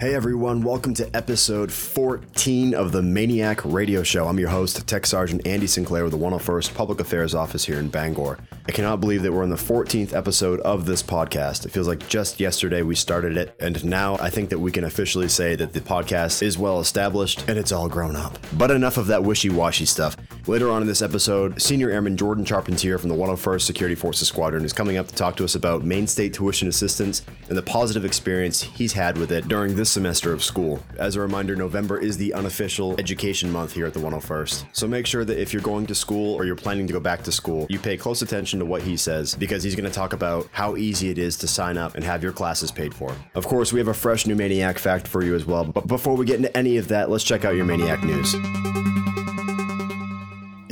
Hey everyone, welcome to episode 14 of the MAINEiac Radio Show. I'm your host, Tech Sergeant Andy Sinclair with the 101st Public Affairs Office here in Bangor. I cannot believe that we're in the 14th episode of this podcast. It feels like just yesterday we started it, and now I think that we can officially say that the podcast is well established and it's all grown up. But enough of that wishy washy stuff. Later on in this episode, Senior Airman Jordan Charpentier from the 101st Security Forces Squadron is coming up to talk to us about Maine State tuition assistance and the positive experience he's had with it during this semester of school. As a reminder, November is the unofficial education month here at the 101st. So make sure that if you're going to school or you're planning to go back to school, you pay close attention to what he says because he's going to talk about how easy it is to sign up and have your classes paid for. Of course, we have a fresh new Maniac fact for you as well. But before we get into any of that, let's check out your Maniac news.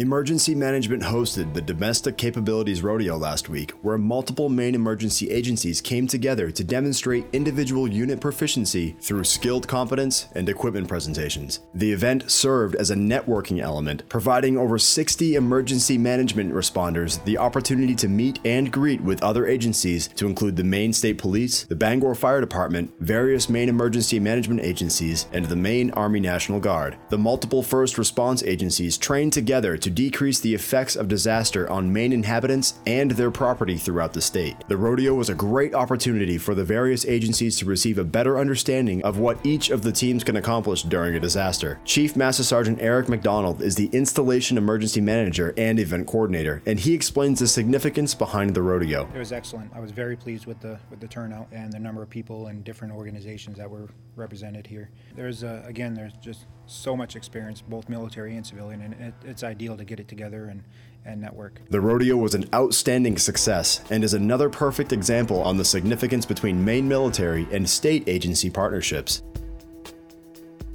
Emergency Management hosted the Domestic Capabilities Rodeo last week, where multiple Maine emergency agencies came together to demonstrate individual unit proficiency through skilled competence and equipment presentations. The event served as a networking element, providing over 60 emergency management responders the opportunity to meet and greet with other agencies to include the Maine State Police, the Bangor Fire Department, various Maine emergency management agencies, and the Maine Army National Guard. The multiple first response agencies trained together to decrease the effects of disaster on Maine inhabitants and their property throughout the state. The rodeo was a great opportunity for the various agencies to receive a better understanding of what each of the teams can accomplish during a disaster. Chief Master Sergeant Eric McDonald is the installation emergency manager and event coordinator, and he explains the significance behind the rodeo. It was excellent. I was very pleased with the with the turnout and the number of people and different organizations that were represented here. There's uh, again, there's just so much experience, both military and civilian, and it, it's ideal to get it together and, and network. The rodeo was an outstanding success and is another perfect example on the significance between Maine military and state agency partnerships.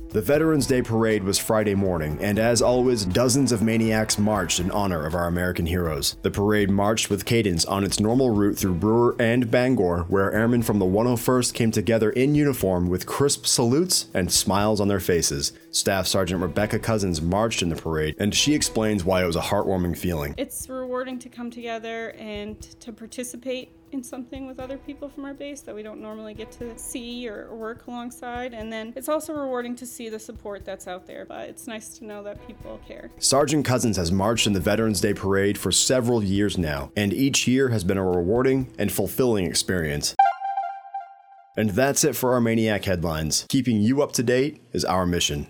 The Veterans Day parade was Friday morning, and as always, dozens of maniacs marched in honor of our American heroes. The parade marched with cadence on its normal route through Brewer and Bangor, where airmen from the 101st came together in uniform with crisp salutes and smiles on their faces. Staff Sergeant Rebecca Cousins marched in the parade, and she explains why it was a heartwarming feeling. It's rewarding to come together and to participate in something with other people from our base that we don't normally get to see or work alongside. And then it's also rewarding to see the support that's out there, but it's nice to know that people care. Sergeant Cousins has marched in the Veterans Day parade for several years now, and each year has been a rewarding and fulfilling experience. And that's it for our Maniac headlines. Keeping you up to date is our mission.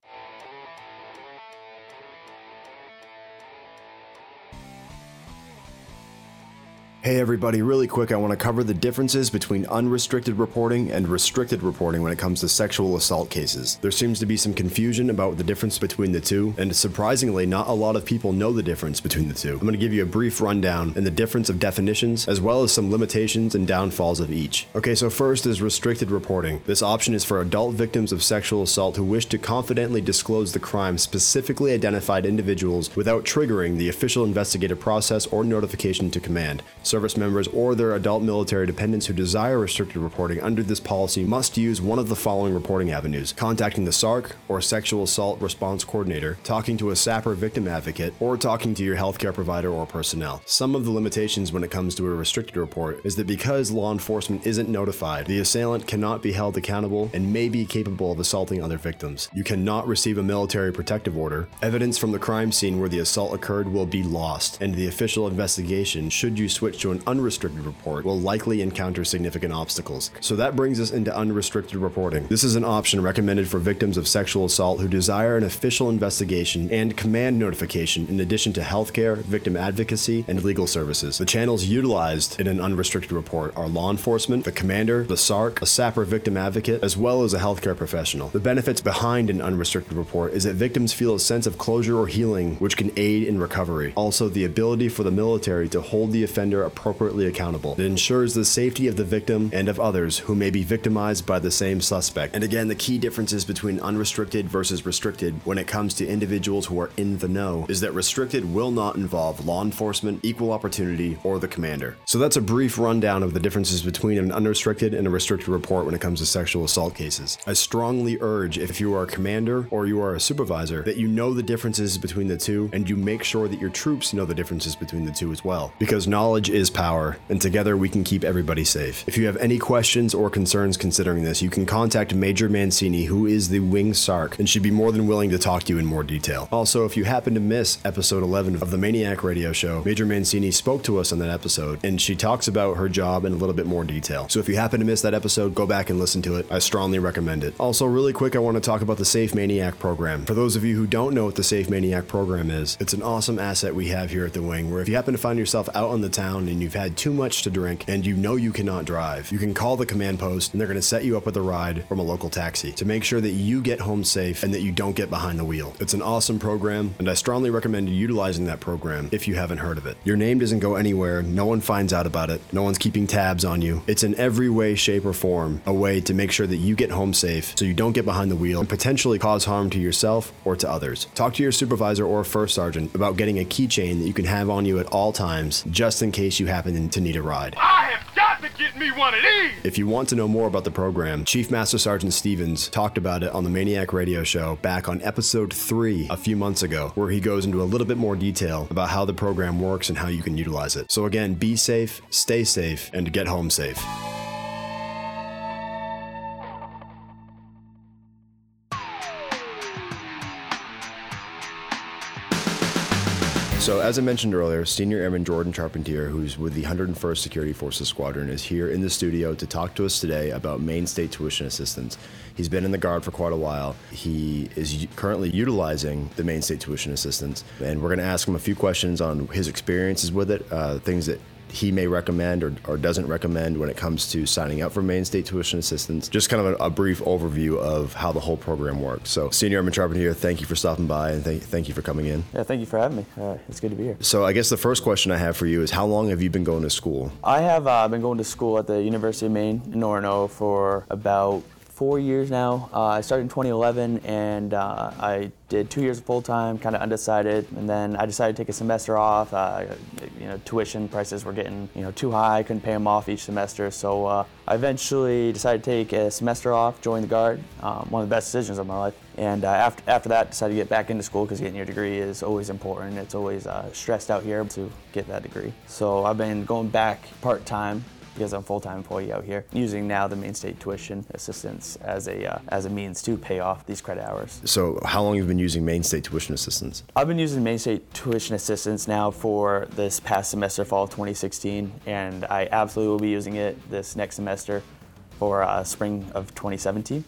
Hey everybody, really quick, I want to cover the differences between unrestricted reporting and restricted reporting when it comes to sexual assault cases. There seems to be some confusion about the difference between the two, and surprisingly, not a lot of people know the difference between the two. I'm going to give you a brief rundown and the difference of definitions, as well as some limitations and downfalls of each. Okay, so first is restricted reporting. This option is for adult victims of sexual assault who wish to confidently disclose the crime specifically identified individuals without triggering the official investigative process or notification to command service members or their adult military dependents who desire restricted reporting under this policy must use one of the following reporting avenues contacting the SARC or Sexual Assault Response Coordinator, talking to a SAPR victim advocate, or talking to your healthcare provider or personnel. Some of the limitations when it comes to a restricted report is that because law enforcement isn't notified, the assailant cannot be held accountable and may be capable of assaulting other victims. You cannot receive a military protective order. Evidence from the crime scene where the assault occurred will be lost, and the official investigation, should you switch to an unrestricted report will likely encounter significant obstacles. So that brings us into unrestricted reporting. This is an option recommended for victims of sexual assault who desire an official investigation and command notification in addition to healthcare, victim advocacy, and legal services. The channels utilized in an unrestricted report are law enforcement, the commander, the SARC, a SAPR victim advocate, as well as a healthcare professional. The benefits behind an unrestricted report is that victims feel a sense of closure or healing, which can aid in recovery. Also, the ability for the military to hold the offender appropriately accountable. It ensures the safety of the victim and of others who may be victimized by the same suspect. And again, the key differences between unrestricted versus restricted when it comes to individuals who are in the know is that restricted will not involve law enforcement, equal opportunity, or the commander. So that's a brief rundown of the differences between an unrestricted and a restricted report when it comes to sexual assault cases. I strongly urge if you are a commander or you are a supervisor that you know the differences between the two and you make sure that your troops know the differences between the two as well. Because knowledge is power, and together we can keep everybody safe. If you have any questions or concerns considering this, you can contact Major Mancini, who is the Wing SARC, and she'd be more than willing to talk to you in more detail. Also, if you happen to miss episode 11 of the MAINEiac Radio Show, Major Mancini spoke to us on that episode, and she talks about her job in a little bit more detail. So if you happen to miss that episode, go back and listen to it. I strongly recommend it. Also, really quick, I want to talk about the Safe Maniac program. For those of you who don't know what the Safe Maniac program is, it's an awesome asset we have here at the Wing, where if you happen to find yourself out on the town and you've had too much to drink and you know you cannot drive, you can call the command post and they're going to set you up with a ride from a local taxi to make sure that you get home safe and that you don't get behind the wheel. It's an awesome program, and I strongly recommend utilizing that program if you haven't heard of it. Your name doesn't go anywhere, no one finds out about it, no one's keeping tabs on you. It's in every way, shape, or form a way to make sure that you get home safe so you don't get behind the wheel and potentially cause harm to yourself or to others. Talk to your supervisor or first sergeant about getting a keychain that you can have on you at all times just in case you happen to need a ride. I have got to get me one of these! If you want to know more about the program, Chief Master Sergeant Stevens talked about it on the MAINEiac Radio Show back on episode 3 a few months ago, where he goes into a little bit more detail about how the program works and how you can utilize it. So, again, be safe, stay safe, and get home safe. So, as I mentioned earlier, Senior Airman Jordan Charpentier, who's with the 101st Security Forces Squadron, is here in the studio to talk to us today about Maine State tuition assistance. He's been in the Guard for quite a while. He is currently utilizing the Maine State tuition assistance, and we're going to ask him a few questions on his experiences with it, uh, things that he may recommend or, or doesn't recommend when it comes to signing up for Maine State tuition assistance. Just kind of a, a brief overview of how the whole program works. So, Senior Airman Charpentier, thank you for stopping by and thank, thank you for coming in. Yeah, thank you for having me. Uh, it's good to be here. So, I guess the first question I have for you is how long have you been going to school? I have uh, been going to school at the University of Maine in Orono for about four years now. Uh, I started in 2011 and uh, I did two years full time, kind of undecided, and then I decided to take a semester off. Uh, you know, tuition prices were getting you know too high. I couldn't pay them off each semester, so uh, I eventually decided to take a semester off, join the guard. Um, one of the best decisions of my life. And uh, after after that, decided to get back into school because getting your degree is always important. It's always uh, stressed out here to get that degree. So I've been going back part time because I'm a full-time employee out here, using now the Maine State tuition assistance as a uh, as a means to pay off these credit hours. So, how long have you been using Maine State tuition assistance? I've been using Maine State tuition assistance now for this past semester, fall of 2016, and I absolutely will be using it this next semester for uh, spring of 2017.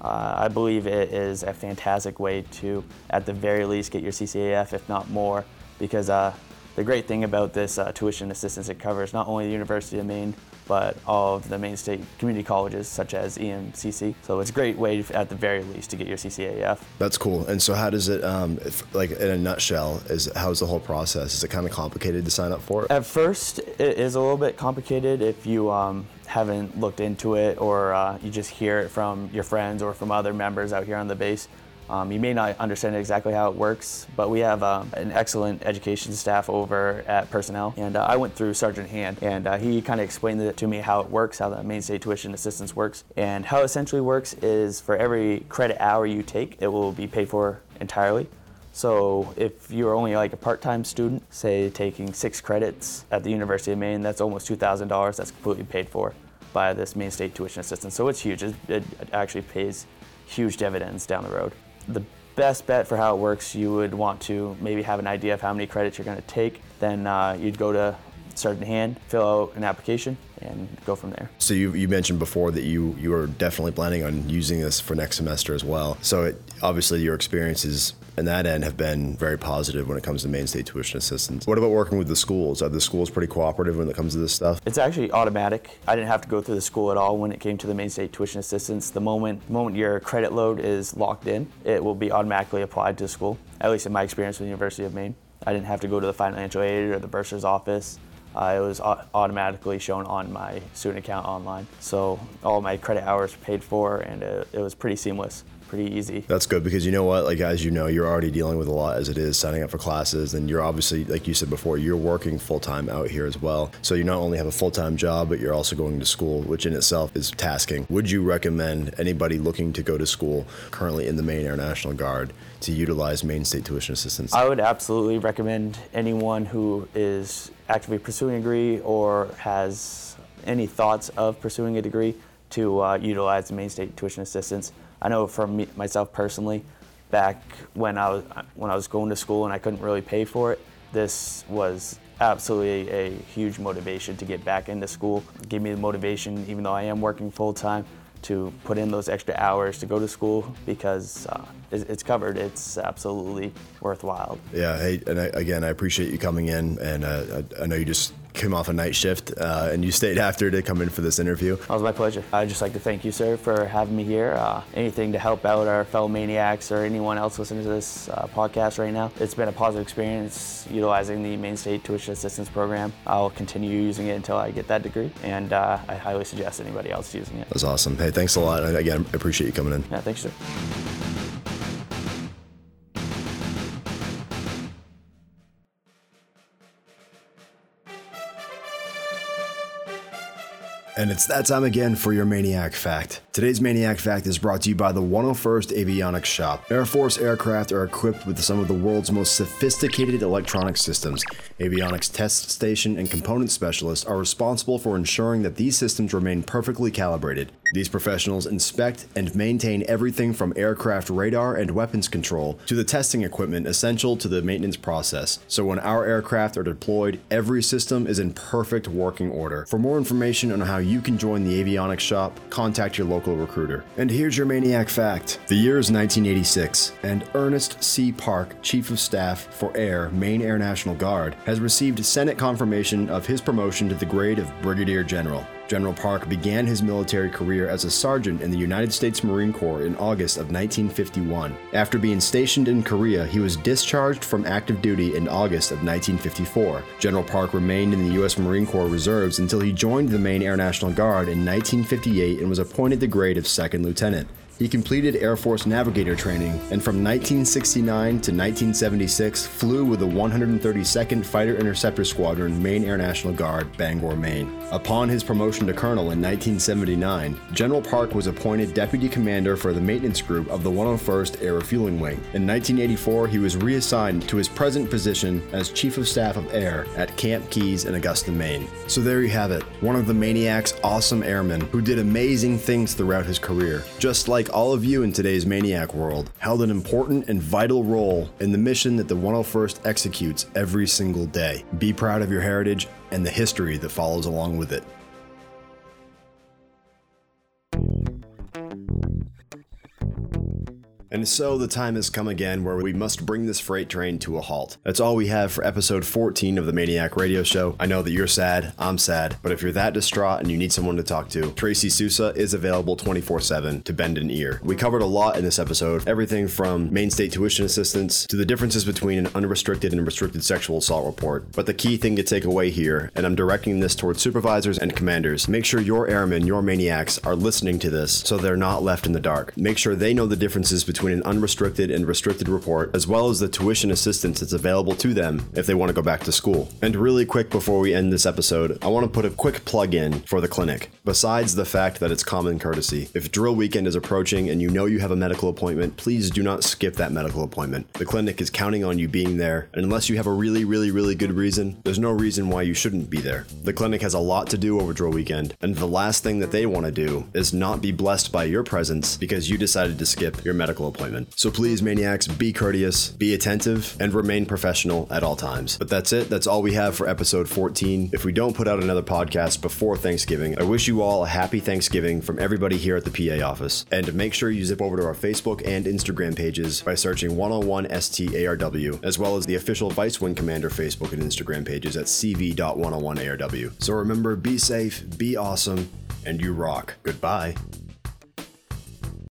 Uh, I believe it is a fantastic way to, at the very least, get your CCAF, if not more, because uh, the great thing about this uh, tuition assistance, it covers not only the University of Maine, but all of the Maine State community colleges, such as EMCC. So it's a great way, at the very least, to get your CCAF. That's cool. And so, how does it, um, if, like in a nutshell, is how's the whole process? Is it kind of complicated to sign up for it? At first, it is a little bit complicated if you um, haven't looked into it or uh, you just hear it from your friends or from other members out here on the base. Um, you may not understand exactly how it works, but we have um, an excellent education staff over at personnel. And uh, I went through Sergeant Hand, and uh, he kind of explained it to me how it works, how the Maine State tuition assistance works. And how essentially works is for every credit hour you take, it will be paid for entirely. So if you're only like a part-time student, say taking six credits at the University of Maine, that's almost $2,000. That's completely paid for by this Maine State tuition assistance. So it's huge. It, it actually pays huge dividends down the road. The best bet for how it works, you would want to maybe have an idea of how many credits you're going to take. Then uh, you'd go to Sergeant Hand, fill out an application, and go from there. So you, you mentioned before that you you are definitely planning on using this for next semester as well. So it, obviously your experiences in that end have been very positive when it comes to Maine State tuition assistance. What about working with the schools? Are the schools pretty cooperative when it comes to this stuff? It's actually automatic. I didn't have to go through the school at all when it came to the Maine State tuition assistance. The moment, the moment your credit load is locked in, it will be automatically applied to school. At least in my experience with the University of Maine, I didn't have to go to the financial aid or the bursar's office. Uh, it was automatically shown on my student account online. So all my credit hours were paid for, and it, it was pretty seamless. Pretty easy. That's good because you know what, like as you know, you're already dealing with a lot as it is signing up for classes, and you're obviously, like you said before, you're working full time out here as well. So you not only have a full time job, but you're also going to school, which in itself is tasking. Would you recommend anybody looking to go to school currently in the Maine Air National Guard to utilize Maine State Tuition Assistance? I would absolutely recommend anyone who is actively pursuing a degree or has any thoughts of pursuing a degree to uh, utilize the Maine State Tuition Assistance. I know for me, myself personally, back when I was when I was going to school and I couldn't really pay for it, this was absolutely a, huge motivation to get back into school. It gave me the motivation, even though I am working full time, to put in those extra hours to go to school because uh, it's covered. It's absolutely worthwhile. Yeah. Hey, and I, again, I appreciate you coming in, and uh, I, I know you just came off a night shift uh, and you stayed after to come in for this interview. It was my pleasure. I'd just like to thank you, sir, for having me here. Uh, anything to help out our fellow maniacs or anyone else listening to this uh, podcast right now. It's been a positive experience utilizing the Maine State Tuition Assistance Program. I'll continue using it until I get that degree, and uh, I highly suggest anybody else using it. That's awesome. Hey, thanks a lot. Again, I appreciate you coming in. Yeah, thanks, sir. And it's that time again for your Maniac Fact. Today's Maniac Fact is brought to you by the 101st Avionics Shop. Air Force aircraft are equipped with some of the world's most sophisticated electronic systems. Avionics test station and component specialists are responsible for ensuring that these systems remain perfectly calibrated. These professionals inspect and maintain everything from aircraft radar and weapons control to the testing equipment essential to the maintenance process. So when our aircraft are deployed, every system is in perfect working order. For more information on how you can join the avionics shop, contact your local recruiter. And here's your maniac fact. The year is 1986, and Ernest C. Park, Chief of Staff for Air, Maine Air National Guard, has received Senate confirmation of his promotion to the grade of Brigadier General. General Park began his military career as a sergeant in the United States Marine Corps in August of 1951. After being stationed in Korea, he was discharged from active duty in August of 1954. General Park remained in the U.S. Marine Corps Reserves until he joined the Maine Air National Guard in 1958 and was appointed the grade of second lieutenant. He completed Air Force navigator training and from 1969 to 1976 flew with the 132nd Fighter Interceptor Squadron, Maine Air National Guard, Bangor, Maine. Upon his promotion to colonel in 1979, General Park was appointed deputy commander for the maintenance group of the 101st Air Refueling Wing. In 1984, he was reassigned to his present position as Chief of Staff of Air at Camp Keyes in Augusta, Maine. So there you have it, one of the Maniac's awesome airmen who did amazing things throughout his career, just like like all of you in today's Maniac world, held an important and vital role in the mission that the 101st executes every single day. Be proud of your heritage and the history that follows along with it. And so the time has come again where we must bring this freight train to a halt. That's all we have for episode 14 of the MAINEiac Radio Show. I know that you're sad, I'm sad, but if you're that distraught and you need someone to talk to, Tracy Sousa is available 24 7 to bend an ear. We covered a lot in this episode everything from Maine State tuition assistance to the differences between an unrestricted and restricted sexual assault report. But the key thing to take away here, and I'm directing this towards supervisors and commanders, make sure your airmen, your maniacs, are listening to this so they're not left in the dark. Make sure they know the differences between between an unrestricted and restricted report, as well as the tuition assistance that's available to them if they want to go back to school. And really quick before we end this episode, I want to put a quick plug in for the clinic. Besides the fact that it's common courtesy, if drill weekend is approaching and you know you have a medical appointment, please do not skip that medical appointment. The clinic is counting on you being there, and unless you have a really, really, really good reason, there's no reason why you shouldn't be there. The clinic has a lot to do over drill weekend, and the last thing that they want to do is not be blessed by your presence because you decided to skip your medical appointment appointment. So please, maniacs, be courteous, be attentive, and remain professional at all times. But that's it. That's all we have for episode 14. If we don't put out another podcast before Thanksgiving, I wish you all a happy Thanksgiving from everybody here at the PA office. And make sure you zip over to our Facebook and Instagram pages by searching 101 STARW, as well as the official Vice Wing Commander Facebook and Instagram pages at CV.101ARW. So remember, be safe, be awesome, and you rock. Goodbye.